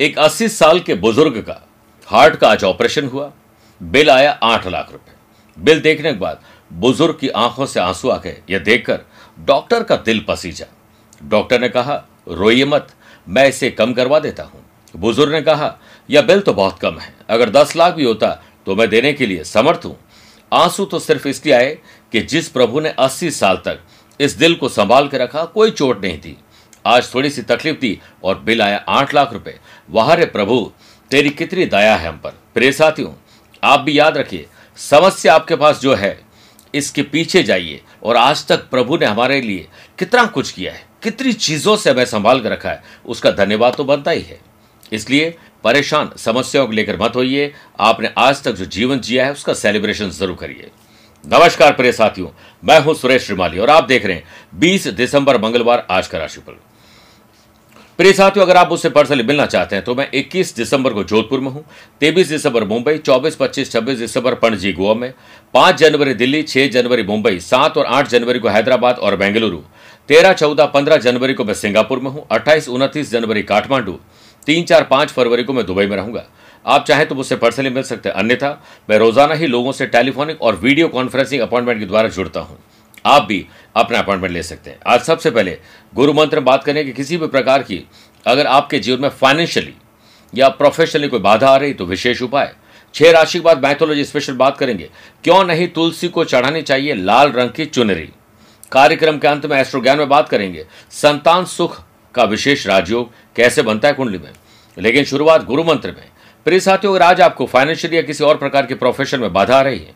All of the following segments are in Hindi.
एक 80 साल के बुज़ुर्ग का हार्ट का आज ऑपरेशन हुआ। बिल आया आठ लाख रुपए। बिल देखने के बाद बुज़ुर्ग की आँखों से आँसू आ गए। यह देखकर डॉक्टर का दिल पसीजा। डॉक्टर ने कहा, रोइए मत, मैं इसे कम करवा देता हूँ। बुज़ुर्ग ने कहा, यह बिल तो बहुत कम है। अगर दस लाख भी होता तो मैं देने के लिए समर्थ हूँ। आँसू तो सिर्फ़ इसलिए आए कि जिस प्रभु ने अस्सी साल तक इस दिल को संभाल के रखा, कोई चोट नहीं थी। आज थोड़ी सी तकलीफ़ दी और बिल आया आठ लाख रुपए। वहाँ रे प्रभु, तेरी कितनी दया है हम पर। प्रिय साथियों, आप भी याद रखिए, समस्या आपके पास जो है, इसके पीछे जाइए और आज तक प्रभु ने हमारे लिए कितना कुछ किया है, कितनी चीज़ों से हमें संभाल कर रखा है, उसका धन्यवाद तो बनता ही है। इसलिए परेशान, समस्याओं को लेकर मत होइए, आपने आज तक जो जीवन जिया है, उसका सेलिब्रेशन ज़रूर करिए। नमस्कार प्रिय साथियों, मैं हूँ सुरेश श्रीमाली और आप देख रहे हैं 20 दिसंबर मंगलवार आज का राशिफल। प्रिय साथियों अगर आप मुझसे पर्सनली मिलना चाहते हैं तो मैं 21 दिसंबर को जोधपुर में हूँ 23 दिसंबर मुंबई 24, 25, 26 दिसंबर पणजी गोवा में 5 जनवरी दिल्ली 6 जनवरी मुंबई 7 और 8 जनवरी को हैदराबाद और बेंगलुरु 13, 14, 15 जनवरी को मैं सिंगापुर में हूँ 28, 29 जनवरी काठमांडू तीन चार पाँच फरवरी को मैं दुबई में रहूँगा। आप चाहें तो मुझसे पर्सनली मिल सकते हैं अन्यथा मैं रोज़ाना ही लोगों से टेलीफोनिक और वीडियो कॉन्फ्रेंसिंग अपॉइंटमेंट के द्वारा जुड़ता हूँ। आप भी अपना अपॉइंटमेंट ले सकते हैं। आज सबसे पहले गुरु मंत्र बात करें कि किसी भी प्रकार की अगर आपके जीवन में फाइनेंशियली या प्रोफेशनली कोई बाधा आ रही तो विशेष उपाय। छह राशि के बाद मैथोलॉजी स्पेशल बात करेंगे। क्यों नहीं तुलसी को चढ़ानी चाहिए लाल रंग की चुनरी? कार्यक्रम के अंत में एस्ट्रो ज्ञान में बात करेंगे। संतान सुख का विशेष राजयोग कैसे बनता है कुंडली में? लेकिन शुरुआत गुरु मंत्र में। प्रिय साथियों, अगर आज आपको फाइनेंशियली या किसी और प्रकार के प्रोफेशन में बाधा आ रही है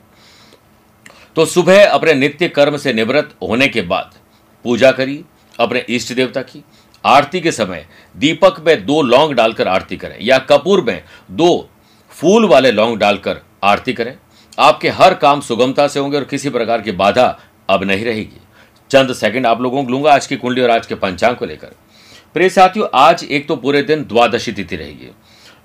तो सुबह अपने नित्य कर्म से निवृत्त होने के बाद पूजा करिए अपने इष्ट देवता की। आरती के समय दीपक में दो लौंग डालकर आरती करें, या कपूर में दो फूल वाले लौंग डालकर आरती करें। आपके हर काम सुगमता से होंगे और किसी प्रकार की बाधा अब नहीं रहेगी। चंद सेकंड आप लोगों को लूँगा आज की कुंडली और आज के पंचांग को लेकर। प्रिय साथियों, आज एक तो पूरे दिन द्वादशी तिथि रहेगी।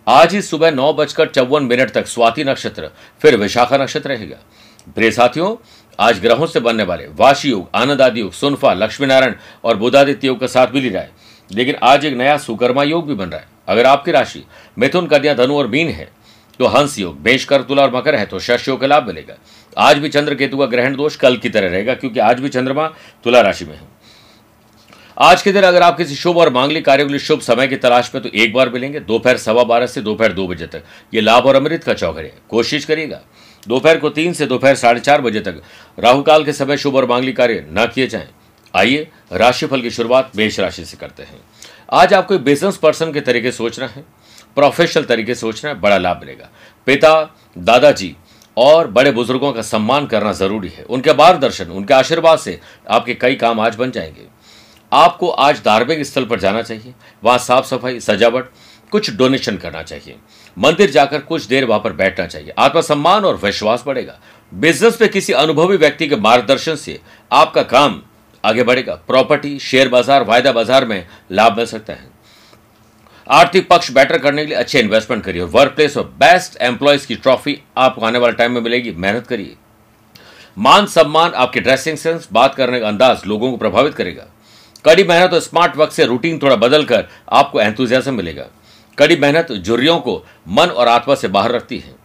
आज ही सुबह नौ बजकर चौवन मिनट तक स्वाति नक्षत्र, फिर विशाखा नक्षत्र रहेगा। प्रिय साथियों, आज ग्रहों से बनने वाले वाशी योग आनंद आदि योग, सुनफा, लक्ष्मीनारायण और बुधादित्य योग का साथ मिली रहा है। लेकिन आज एक नया सुकर्मा योग भी बन रहा है। अगर आपकी राशि मिथुन, कन्या, धनु और मीन है तो हंस योग बेश कर तुला और मकर है तो शश योग का लाभ मिलेगा। आज भी चंद्र, केतु का ग्रहण दोष कल की तरह रहेगा, क्योंकि आज भी चंद्रमा तुला राशि में है। आज के दिन अगर आप किसी शुभ और मांगलिक कार्य के लिए शुभ समय की तलाश में तो एक बार मिलेंगे। दोपहर सवा बारह से दोपहर दो बजे तक। ये लाभ और अमृत का चौक है। कोशिश करिएगा। दोपहर को तीन से दोपहर साढ़े चार बजे तक। राहुकाल के समय शुभ और मांगलिक कार्य न किए जाएँ। आइए, राशिफल की शुरुआत मेष राशि से करते हैं। आज आपको बिज़नेस पर्सन के तरीके सोचना है। प्रोफेशनल तरीके सोचना है। बड़ा लाभ मिलेगा। पिता, दादाजी और बड़े बुज़ुर्गों का सम्मान करना ज़रूरी है। उनके मार्गदर्शन, उनके आशीर्वाद से आपके कई काम आज बन जाएँगे। आपको आज धार्मिक स्थल पर जाना चाहिए, वहाँ साफ़ सफ़ाई सजावट, कुछ डोनेशन करना चाहिए। मंदिर जाकर कुछ देर वहाँ पर बैठना चाहिए। आत्मसम्मान और विश्वास बढ़ेगा। बिज़नेस में किसी अनुभवी व्यक्ति के मार्गदर्शन से आपका काम आगे बढ़ेगा। प्रॉपर्टी शेयर बाज़ार, वायदा बाज़ार में लाभ मिल सकता है। आर्थिक पक्ष बेटर करने के लिए अच्छे इन्वेस्टमेंट करिए वर्क प्लेस और बेस्ट एम्प्लॉयज़ की ट्रॉफी आपको आने वाले टाइम में मिलेगी। मेहनत करिए। मान सम्मान आपके ड्रेसिंग सेंस बात करने का अंदाज लोगों को प्रभावित करेगा। कड़ी मेहनत और स्मार्ट वर्क से रूटीन थोड़ा बदल कर आपको एंथुजियाजम मिलेगा। कड़ी मेहनत जुर्रियों को मन और आत्मा से बाहर रखती है।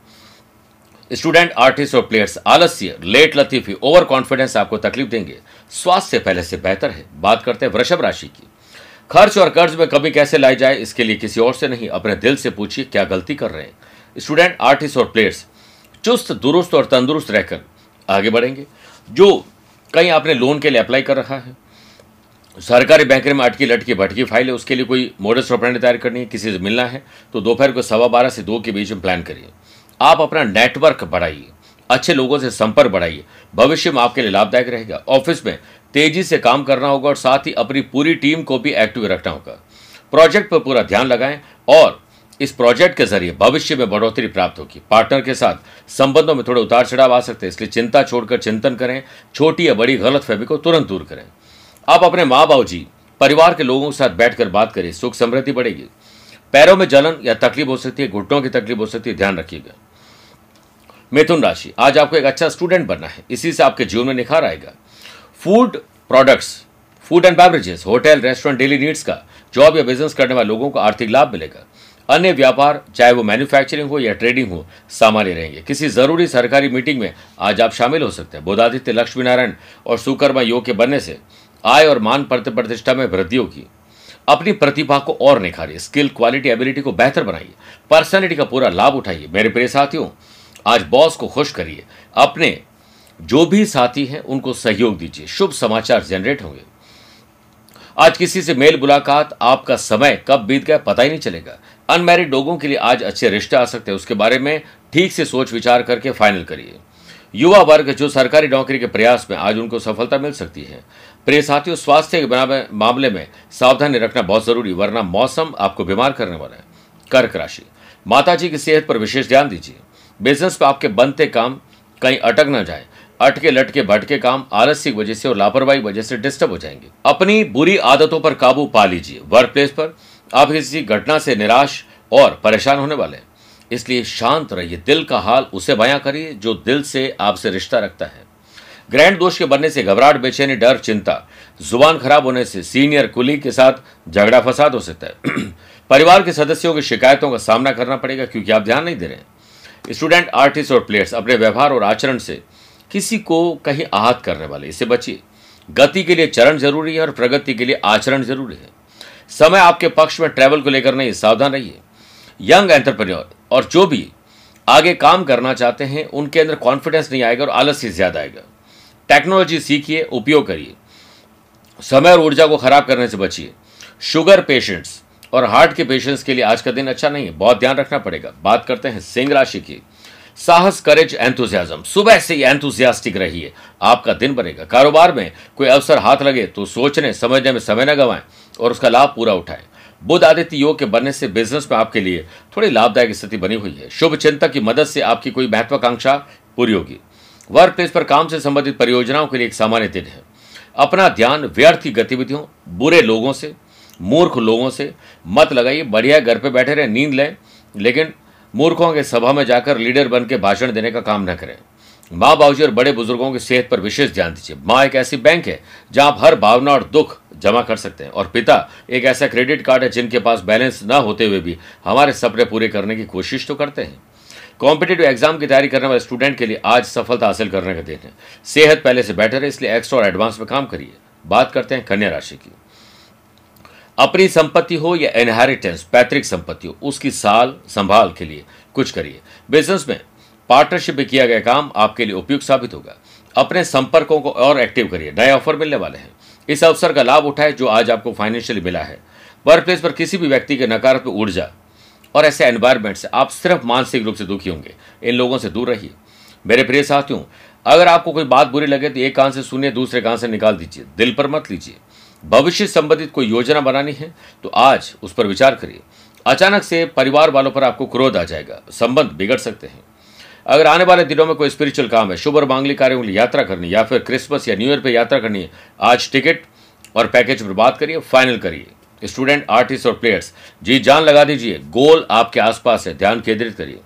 स्टूडेंट आर्टिस्ट और प्लेयर्स आलस्य लेट लतीफी ओवर कॉन्फिडेंस आपको तकलीफ़ देंगे। स्वास्थ्य पहले से बेहतर है। बात करते हैं वृषभ राशि की। खर्च और कर्ज में कमी कैसे लाई जाए, इसके लिए किसी और से नहीं, अपने दिल से पूछिए, क्या गलती कर रहे हैं। स्टूडेंट आर्टिस्ट और प्लेयर्स चुस्त, दुरुस्त और तंदुरुस्त रहकर आगे बढ़ेंगे। जो कहीं आपने लोन के लिए अप्लाई कर रखा है सरकारी बैंक में अटकी लटकी भटकी फ़ाइल है, उसके लिए कोई मॉडल ऑपरेंड तैयार करनी है, किसी से मिलना है तो दोपहर को सवा बारह से दो के बीच में प्लान करिए। आप अपना नेटवर्क बढ़ाइए, अच्छे लोगों से संपर्क बढ़ाइए, भविष्य में आपके लिए लाभदायक रहेगा। ऑफ़िस में तेज़ी से काम करना होगा और साथ ही अपनी पूरी टीम को भी एक्टिव रखना होगा। प्रोजेक्ट पर पूरा ध्यान लगाएँ और इस प्रोजेक्ट के ज़रिए भविष्य में बढ़ोतरी प्राप्त होगी। पार्टनर के साथ संबंधों में थोड़े उतार चढ़ाव आ सकते हैं, इसलिए चिंता छोड़कर चिंतन करें, छोटी या बड़ी गलत फहमी को तुरंत दूर करें। आप अपने माँ बाबू जी, परिवार के लोगों के साथ बैठकर बात करें, सुख समृद्धि बढ़ेगी। पैरों में जलन या तकलीफ़ हो सकती है, घुटनों की तकलीफ़ हो सकती है, ध्यान रखिएगा। मिथुन राशि, आज आपको एक अच्छा स्टूडेंट बनना है, इसी से आपके जीवन में निखार आएगा। Food products food and beverages hotel restaurant daily needs का जॉब या बिज़नेस करने वाले लोगों को आर्थिक लाभ मिलेगा। अन्य व्यापार, चाहे वो मैन्युफैक्चरिंग हो या ट्रेडिंग हो, सामान्य रहेंगे। किसी ज़रूरी सरकारी मीटिंग में आज आप शामिल हो सकते हैं। बोधादित्य लक्ष्मी नारायण और सुकर्मा योग के बनने से आय और मान प्रतिष्ठा में वृद्धि होगी अपनी प्रतिभा को और निखारिए, स्किल, क्वालिटी, एबिलिटी को बेहतर बनाइए, पर्सनैलिटी का पूरा लाभ उठाइए। मेरे प्रिय साथियों, आज बॉस को खुश करिए। अपने जो भी साथी हैं, उनको सहयोग दीजिए। शुभ समाचार जनरेट होंगे। आज किसी से मेल मुलाकात, आपका समय कब बीत गया पता ही नहीं चलेगा। अनमैरिड लोगों के लिए आज अच्छे रिश्ते आ सकते हैं। उसके बारे में ठीक से सोच विचार करके फाइनल करिए। युवा वर्ग जो सरकारी नौकरी के प्रयास में आज उनको सफलता मिल सकती है। प्रिय साथियों, स्वास्थ्य के मामले में सावधानी रखना बहुत ज़रूरी, वरना मौसम आपको बीमार करने वाला है। कर्क राशि। माता जी की सेहत पर विशेष ध्यान दीजिए। बिज़नेस पर आपके बनते काम कहीं अटक न जाए। अटके लटके भटके काम आलस्य की वजह से और लापरवाही वजह से डिस्टर्ब हो जाएँगे। अपनी बुरी आदतों पर काबू पा लीजिए। वर्क प्लेस पर आप किसी घटना से निराश और परेशान होने वाले हैं। इसलिए शांत रहिए। दिल का हाल उसे बयां करिए जो दिल से आपसे रिश्ता रखता है। ग्रैंड दोष के बनने से घबराहट, बेचैनी, डर, चिंता। ज़ुबान खराब होने से सीनियर कुली के साथ झगड़ा, फसाद हो सकता है। परिवार के सदस्यों की शिकायतों का सामना करना पड़ेगा, क्योंकि आप ध्यान नहीं दे रहे हैं। स्टूडेंट, आर्टिस्ट और प्लेयर्स अपने व्यवहार और आचरण से किसी को कहीं आहत करने वाले इससे बचिए। गति के लिए चरण ज़रूरी है और प्रगति के लिए आचरण ज़रूरी है। समय आपके पक्ष में ट्रैवल को लेकर नहीं, सावधान रहिए। यंग एंटरप्रेन्योर और जो भी आगे काम करना चाहते हैं, उनके अंदर कॉन्फिडेंस नहीं आएगा और आलस ही ज़्यादा आएगा। टेक्नोलॉजी सीखिए, उपयोग करिए। समय और ऊर्जा को खराब करने से बचिए। शुगर पेशेंट्स और हार्ट के पेशेंट्स के लिए आज का दिन अच्छा नहीं है, बहुत ध्यान रखना पड़ेगा। बात करते हैं सिंह राशि की। साहस करेज एंथुजियाज्म सुबह से ही एंथुजियास्टिक रहिए, आपका दिन बनेगा। कारोबार में कोई अवसर हाथ लगे तो सोचने, समझने में समय न गवाएँ और उसका लाभ पूरा उठाएँ। बुद्ध आदित्य योग के बनने से बिज़नेस में आपके लिए थोड़ी लाभदायक स्थिति बनी हुई है। शुभ चिंतक की मदद से आपकी कोई महत्वाकांक्षा पूरी होगी। वर्क प्लेस पर काम से संबंधित परियोजनाओं के लिए एक सामान्य दिन है। अपना ध्यान व्यर्थ की गतिविधियों, बुरे लोगों से, मूर्ख लोगों से मत लगाइए। बढ़िया घर पे बैठे रहें, नींद लें, लेकिन मूर्खों के सभा में जाकर लीडर बन के भाषण देने का काम न करें। माँ बाबूजी और बड़े बुज़ुर्गों की सेहत पर विशेष ध्यान दीजिए। माँ एक ऐसी बैंक है जहाँ आप हर भावना और दुख जमा कर सकते हैं और पिता एक ऐसा क्रेडिट कार्ड है जिनके पास बैलेंस न होते हुए भी हमारे सपने पूरे करने की कोशिश तो करते हैं। कॉम्पिटेटिव एग्ज़ाम की तैयारी करने वाले स्टूडेंट के लिए आज सफलता हासिल करने का दिन है। सेहत पहले से बेटर है, इसलिए एक्स्ट्रा और एडवांस में काम करिए। बात करते हैं कन्या राशि की। अपनी संपत्ति हो या इनहेरिटेंस पैतृक संपत्ति हो, उसकी साल संभाल के लिए कुछ करिए। बिज़नेस में पार्टनरशिप में किया गया काम आपके लिए उपयुक्त साबित होगा। अपने संपर्कों को और एक्टिव करिए। नए ऑफ़र मिलने वाले हैं। इस अवसर का लाभ उठाए जो आज आपको फाइनेंशियली मिला है। वर्क प्लेस पर किसी भी व्यक्ति के नकारात्मक ऊर्जा और ऐसे एनवायरमेंट से आप सिर्फ़ मानसिक रूप से दुखी होंगे। इन लोगों से दूर रहिए। मेरे प्रिय साथियों, अगर आपको कोई बात बुरी लगे तो एक कान से सुनिए, दूसरे कान से निकाल दीजिए। दिल पर मत लीजिए। भविष्य संबंधित कोई योजना बनानी है तो आज उस पर विचार करिए। अचानक से परिवार वालों पर आपको क्रोध आ जाएगा। संबंध बिगड़ सकते हैं। अगर आने वाले दिनों में कोई स्पिरिचुअल काम है, शुभ और मांगलिक कार्यों के लिए यात्रा करनी या फिर क्रिसमस या न्यू ईयर पर यात्रा करनी है, आज टिकट और पैकेज पर बात करिए फाइनल करिए। स्टूडेंट, आर्टिस्ट और प्लेयर्स, जी जान लगा दीजिए, गोल आपके आसपास है, ध्यान केंद्रित करिए।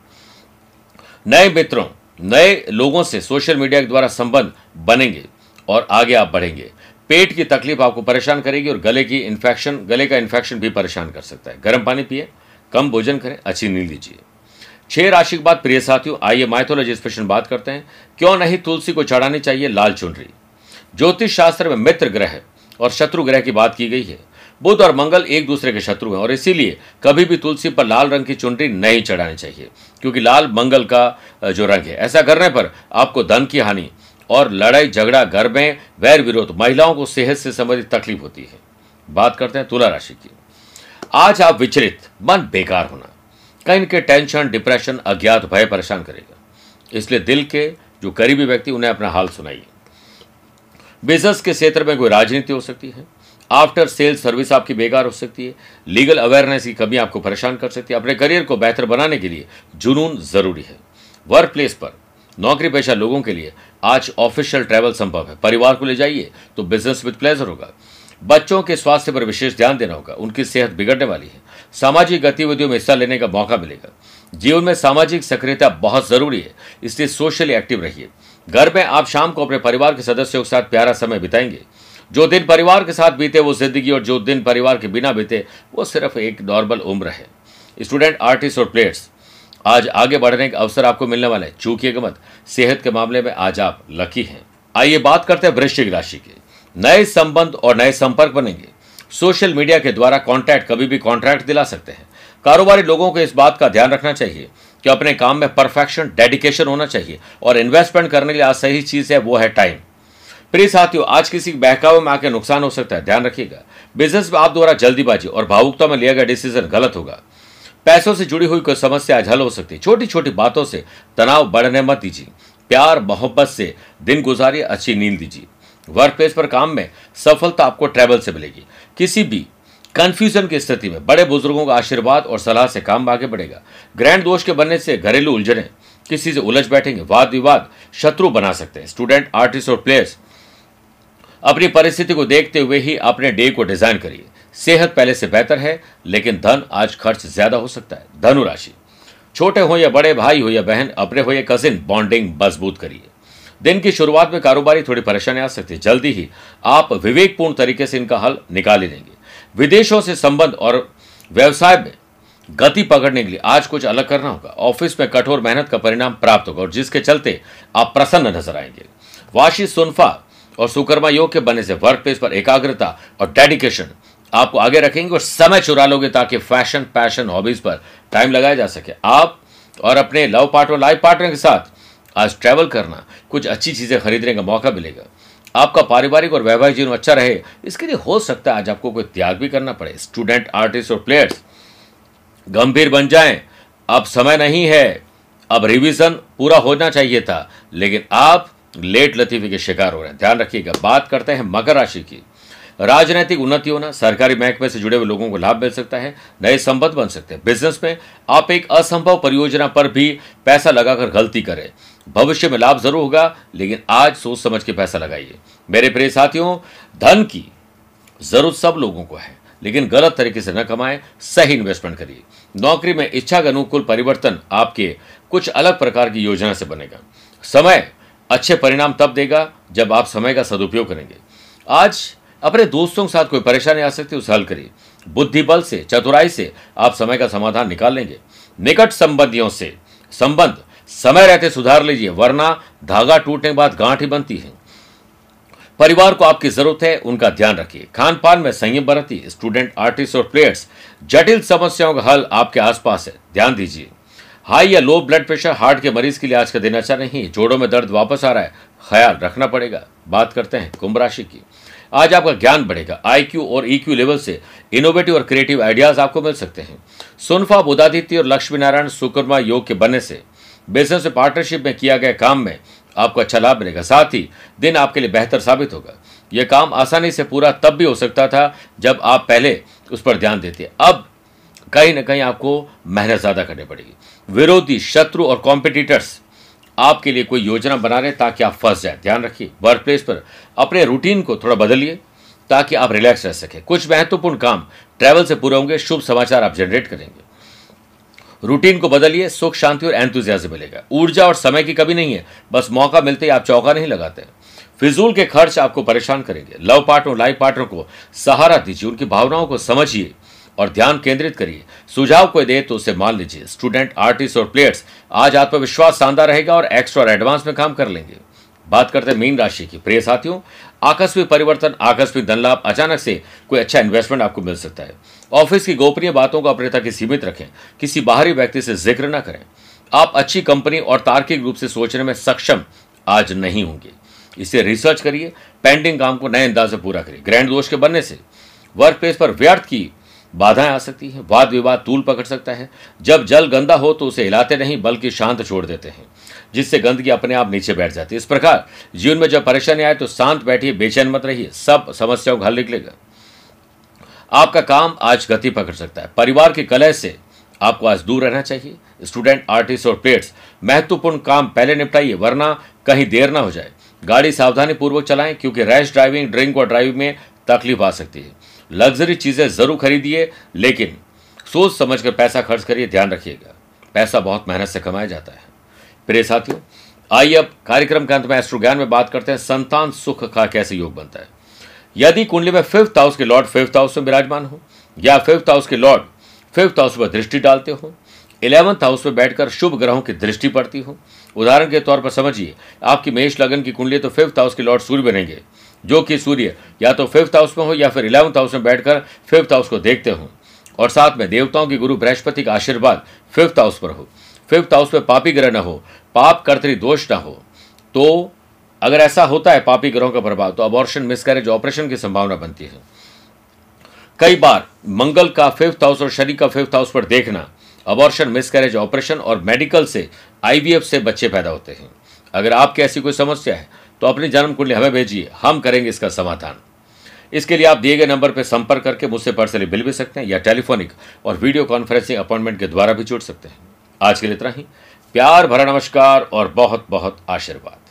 नए मित्रों, नए लोगों से सोशल मीडिया के द्वारा संबंध बनेंगे और आगे आप बढ़ेंगे। पेट की तकलीफ़ आपको परेशान करेगी और गले की इन्फेक्शन गले का इन्फेक्शन भी परेशान कर सकता है। गर्म पानी पिए, कम भोजन करें, अच्छी नींद लीजिए। छह राशि के बाद, प्रिय साथियों, आइए माइथोलॉजी स्पेशल बात करते हैं। क्यों नहीं तुलसी को चढ़ानी चाहिए? लाल चुनरी। ज्योतिष शास्त्र में मित्र ग्रह और शत्रु ग्रह की बात की गई है। बुध और मंगल एक दूसरे के शत्रु हैं और इसीलिए कभी भी तुलसी पर लाल रंग की चुनरी नहीं चढ़ानी चाहिए, क्योंकि लाल मंगल का जो रंग है, ऐसा करने पर आपको धन की हानि और लड़ाई, झगड़ा, घर में वैर विरोध, महिलाओं को सेहत से संबंधित तकलीफ़ होती है। बात करते हैं तुला राशि की। आज आप विचलित, मन बेकार होना, कहीं के टेंशन, डिप्रेशन, अज्ञात, भय परेशान करेगा। इसलिए दिल के जो करीबी व्यक्ति, उन्हें अपना हाल सुनाइए। बिज़नेस के क्षेत्र में कोई राजनीति हो सकती है आफ्टर सेल सर्विस आपकी बेकार हो सकती है। लीगल अवेयरनेस की कमी आपको परेशान कर सकती है। अपने करियर को बेहतर बनाने के लिए जुनून ज़रूरी है। वर्क प्लेस पर नौकरी पेशा लोगों के लिए आज ऑफिशियल ट्रैवल संभव है। परिवार को ले जाइए तो बिज़नेस विद प्लेजर होगा। बच्चों के स्वास्थ्य पर विशेष ध्यान देना होगा। उनकी सेहत बिगड़ने वाली है। सामाजिक गतिविधियों में हिस्सा लेने का मौका मिलेगा। जीवन में सामाजिक सक्रियता बहुत ज़रूरी है। इसलिए सोशली एक्टिव रहिए। घर में आप शाम को अपने परिवार के सदस्यों के साथ प्यारा समय बिताएँगे। जो दिन परिवार के साथ बीते, वो ज़िंदगी और जो दिन परिवार के बिना बीते, वो सिर्फ़ एक नॉर्मल उम्र है। स्टूडेंट, आर्टिस्ट और प्लेयर्स, आज आगे बढ़ने का अवसर आपको मिलने वाला है। चूकिएगा मत, सेहत के मामले में आज आप लकी हैं। आइए बात करते हैं वृश्चिक राशि के। नए संबंध और नए संपर्क बनेंगे। सोशल मीडिया के द्वारा कॉन्ट्रैक्ट कभी भी कॉन्ट्रैक्ट दिला सकते हैं। कारोबारी लोगों को इस बात का ध्यान रखना चाहिए कि अपने काम में परफेक्शन, डेडिकेशन होना चाहिए और इन्वेस्टमेंट करने के लिए आज सही चीज़ है, वो है टाइम। प्रिय साथियों, आज किसी बहकावे में आके नुकसान हो सकता है। ध्यान रखिएगा बिज़नेस में आप द्वारा जल्दीबाजी और भावुकता में लिया गया डिसीज़न गलत होगा। पैसों से जुड़ी हुई कोई समस्या आज हल हो सकती है। छोटी छोटी बातों से तनाव बढ़ने मत दीजिए। प्यार, मोहब्बत से दिन गुजारिए, अच्छी नींद दीजिए। वर्क प्लेस पर काम में सफलता आपको ट्रैवल से मिलेगी। किसी भी कंफ्यूजन की स्थिति में बड़े बुज़ुर्गों का आशीर्वाद और सलाह से काम आगे बढ़ेगा। ग्रैंड दोष के बनने से घरेलू उलझने किसी से उलझ बैठेंगे। वाद विवाद शत्रु बना सकते हैं। स्टूडेंट आर्टिस्ट और प्लेयर्स अपनी परिस्थिति को देखते हुए ही अपने डे को डिज़ाइन करिए। सेहत पहले से बेहतर है, लेकिन धन आज खर्च ज़्यादा हो सकता है। धनु राशि। छोटे हो या बड़े, भाई हो या बहन, अपने हो या कजिन बॉन्डिंग मज़बूत करिए। दिन की शुरुआत में कारोबारी थोड़ी परेशानी आ सकती है। जल्दी ही आप विवेकपूर्ण तरीके से इनका हल निकाल ही लेंगे। विदेशों से संबंध और व्यवसाय में गति पकड़ने के लिए आज कुछ अलग करना होगा। ऑफ़िस में कठोर मेहनत का परिणाम प्राप्त होगा और जिसके चलते आप प्रसन्न नज़र आएँगे। वाशी सुनफा और सुकर्मा योग के बनने से वर्क प्लेस पर एकाग्रता और डेडिकेशन आपको आगे रखेंगे और समय चुरा लोगे ताकि फ़ैशन पैशन हॉबीज पर टाइम लगाया जा सके। आप और अपने लव पार्टनर लाइफ पार्टनर के साथ आज ट्रैवल करना, कुछ अच्छी चीज़ें खरीदने का मौका मिलेगा। आपका पारिवारिक और वैवाहिक जीवन अच्छा रहे, इसके लिए हो सकता है आज आपको कोई त्याग भी करना पड़े। स्टूडेंट आर्टिस्ट और प्लेयर्स गंभीर बन जाएँ। अब समय नहीं है। अब रिवीजन पूरा होना चाहिए था, लेकिन आप लेट लतीफी के शिकार हो रहे हैं। ध्यान रखिएगा, बात करते हैं मकर राशि की। राजनीतिक उन्नति होना सरकारी महकमे से जुड़े हुए लोगों को लाभ मिल सकता है, नए संबंध बन सकते हैं। बिज़नेस में आप एक असंभव परियोजना पर भी पैसा लगाकर गलती करें। भविष्य में लाभ ज़रूर होगा, लेकिन आज सोच समझ के पैसा लगाइए। मेरे प्रिय साथियों, धन की ज़रूरत सब लोगों को है, लेकिन गलत तरीके से न कमाएँ, सही इन्वेस्टमेंट करिए। नौकरी में इच्छा के अनुकूल परिवर्तन आपके कुछ अलग प्रकार की योजना से बनेगा। समय अच्छे परिणाम तब देगा जब आप समय का सदुपयोग करेंगे। आज अपने दोस्तों के साथ कोई परेशानी आ सकती है, उसे हल करिए। बुद्धि बल से, चतुराई से आप समय का समाधान निकाल लेंगे। निकट संबंधियों से संबंध, समय रहते सुधार लीजिए, वरना धागा टूटने के बाद गांठ ही बनती है। परिवार को आपकी ज़रूरत है, उनका ध्यान रखिए। खान पान में संयम बरतिए, स्टूडेंट, आर्टिस्ट और प्लेयर्स, जटिल समस्याओं का हल आपके आसपास है। ध्यान दीजिए। हाई या लो ब्लड प्रेशर हार्ट के मरीज़ के लिए आज का दिन अच्छा नहीं है। जोड़ों में दर्द वापस आ रहा है। ख्याल रखना पड़ेगा। बात करते हैं कुंभ राशि की। आज आपका ज्ञान बढ़ेगा। आईक्यू और ईक्यू लेवल से इनोवेटिव और क्रिएटिव आइडियाज़ आपको मिल सकते हैं। सुनफा बुदादित्य और लक्ष्मी नारायण सुकर्मा योग के बनने से बिज़नेस में पार्टनरशिप में किया गया काम में आपको अच्छा लाभ मिलेगा। साथ ही दिन आपके लिए बेहतर साबित होगा। यह काम आसानी से पूरा तब भी हो सकता था जब आप पहले उस पर ध्यान देते। अब कहीं ना कहीं आपको मेहनत ज़्यादा करनी पड़ेगी। विरोधी शत्रु और कॉम्पिटिटर्स आपके लिए कोई योजना बना रहे ताकि आप फंस जाए। ध्यान रखिए वर्क प्लेस पर अपने रूटीन को थोड़ा बदलिए ताकि आप रिलैक्स रह सकें। कुछ महत्वपूर्ण काम ट्रैवल से पूरे होंगे, शुभ समाचार आप जनरेट करेंगे। रूटीन को बदलिए, सुख, शांति और एंथुजियाज्म मिलेगा। ऊर्जा और समय की कभी नहीं है, बस मौका मिलते ही आप चौका नहीं लगाते फिजूल के खर्च आपको परेशान करेंगे। लव पार्टनर लाइफ पार्टनर को सहारा दीजिए, उनकी भावनाओं को समझिए। और ध्यान केंद्रित करिए। सुझाव कोई दे तो उसे मान लीजिए। स्टूडेंट, आर्टिस्ट और प्लेयर्स, आज आत्मविश्वास शानदार रहेगा और एक्स्ट्रा और एडवांस में काम कर लेंगे। बात करते हैं मीन राशि की। प्रिय साथियों, आकस्मिक परिवर्तन, आकस्मिक धन लाभ अचानक से कोई अच्छा इन्वेस्टमेंट आपको मिल सकता है। ऑफ़िस की गोपनीय बातों को अपने तक सीमित रखें। किसी बाहरी व्यक्ति से ज़िक्र न करें। आप अच्छी कंपनी और तार्किक रूप से सोचने में सक्षम आज नहीं होंगे। इसे रिसर्च करिए। पेंडिंग काम को नए अंदाज से पूरा करिए। ग्रैंड दोष के बनने से। वर्क प्लेस पर व्यर्थ की बाधाएँ आ सकती हैं, वाद विवाद तूल पकड़ सकता है। जब जल गंदा हो तो उसे हिलाते नहीं, बल्कि शांत छोड़ देते हैं, जिससे गंदगी अपने आप नीचे बैठ जाती है। इस प्रकार जीवन में जब परेशानी आए तो शांत बैठिए, बेचैन मत रहिए, सब समस्याओं का हल निकलेगा। आपका काम आज गति पकड़ सकता है। परिवार की कलह से आपको आज दूर रहना चाहिए। स्टूडेंट, आर्टिस्ट और प्लेयर्स महत्वपूर्ण काम पहले निपटाइए, वरना कहीं देर ना हो जाए। गाड़ी सावधानी पूर्वक चलाएँ, क्योंकि रैश ड्राइविंग, ड्रिंक और ड्राइविंग में तकलीफ़ आ सकती है। लग्जरी चीज़ें ज़रूर खरीदिए, लेकिन सोच समझ कर पैसा खर्च करिए, ध्यान रखिएगा। पैसा बहुत मेहनत से कमाया जाता है। प्रिय साथियों, आइए अब कार्यक्रम के अंत में एस्ट्रो ज्ञान में बात करते हैं। संतान सुख का कैसे योग बनता है? यदि कुंडली में फिफ्थ हाउस के लॉर्ड फिफ्थ हाउस में विराजमान हो, या फिफ्थ हाउस के लॉर्ड फिफ्थ हाउस पर दृष्टि डालते हो इलेवंथ हाउस में बैठकर शुभ ग्रहों की दृष्टि पड़ती हो, उदाहरण के तौर पर समझिए, आपकी मेष लगन की कुंडली तो फिफ्थ हाउस के लॉर्ड सूर्य बनेंगे। जो कि सूर्य, या तो फिफ्थ हाउस में हो या फिर इलेवंथ हाउस में बैठकर फिफ्थ हाउस को देखते हो। और साथ में देवताओं की गुरु बृहस्पति का आशीर्वाद फिफ्थ हाउस पर हो। फिफ्थ हाउस में पापी ग्रह न हो, पाप कर्तरी दोष न हो। तो अगर ऐसा होता है पापी ग्रहों का प्रभाव तो अबॉर्शन मिसकैरेज ऑपरेशन की संभावना बनती है। कई बार मंगल का फिफ्थ हाउस और शनि का फिफ्थ हाउस पर देखना अबॉर्शन मिसकैरेज ऑपरेशन और मेडिकल से आईवीएफ से बच्चे पैदा होते हैं। अगर आपकी ऐसी कोई समस्या है तो अपनी जन्म कुंडली हमें भेजिए, हम करेंगे इसका समाधान। इसके लिए आप दिए गए नंबर पर संपर्क करके मुझसे पर्सनली मिल भी सकते हैं या टेलीफोनिक और वीडियो कॉन्फ्रेंसिंग अपॉइंटमेंट के द्वारा भी जुड़ सकते हैं। आज के लिए इतना ही। प्यार भरा नमस्कार और बहुत बहुत आशीर्वाद।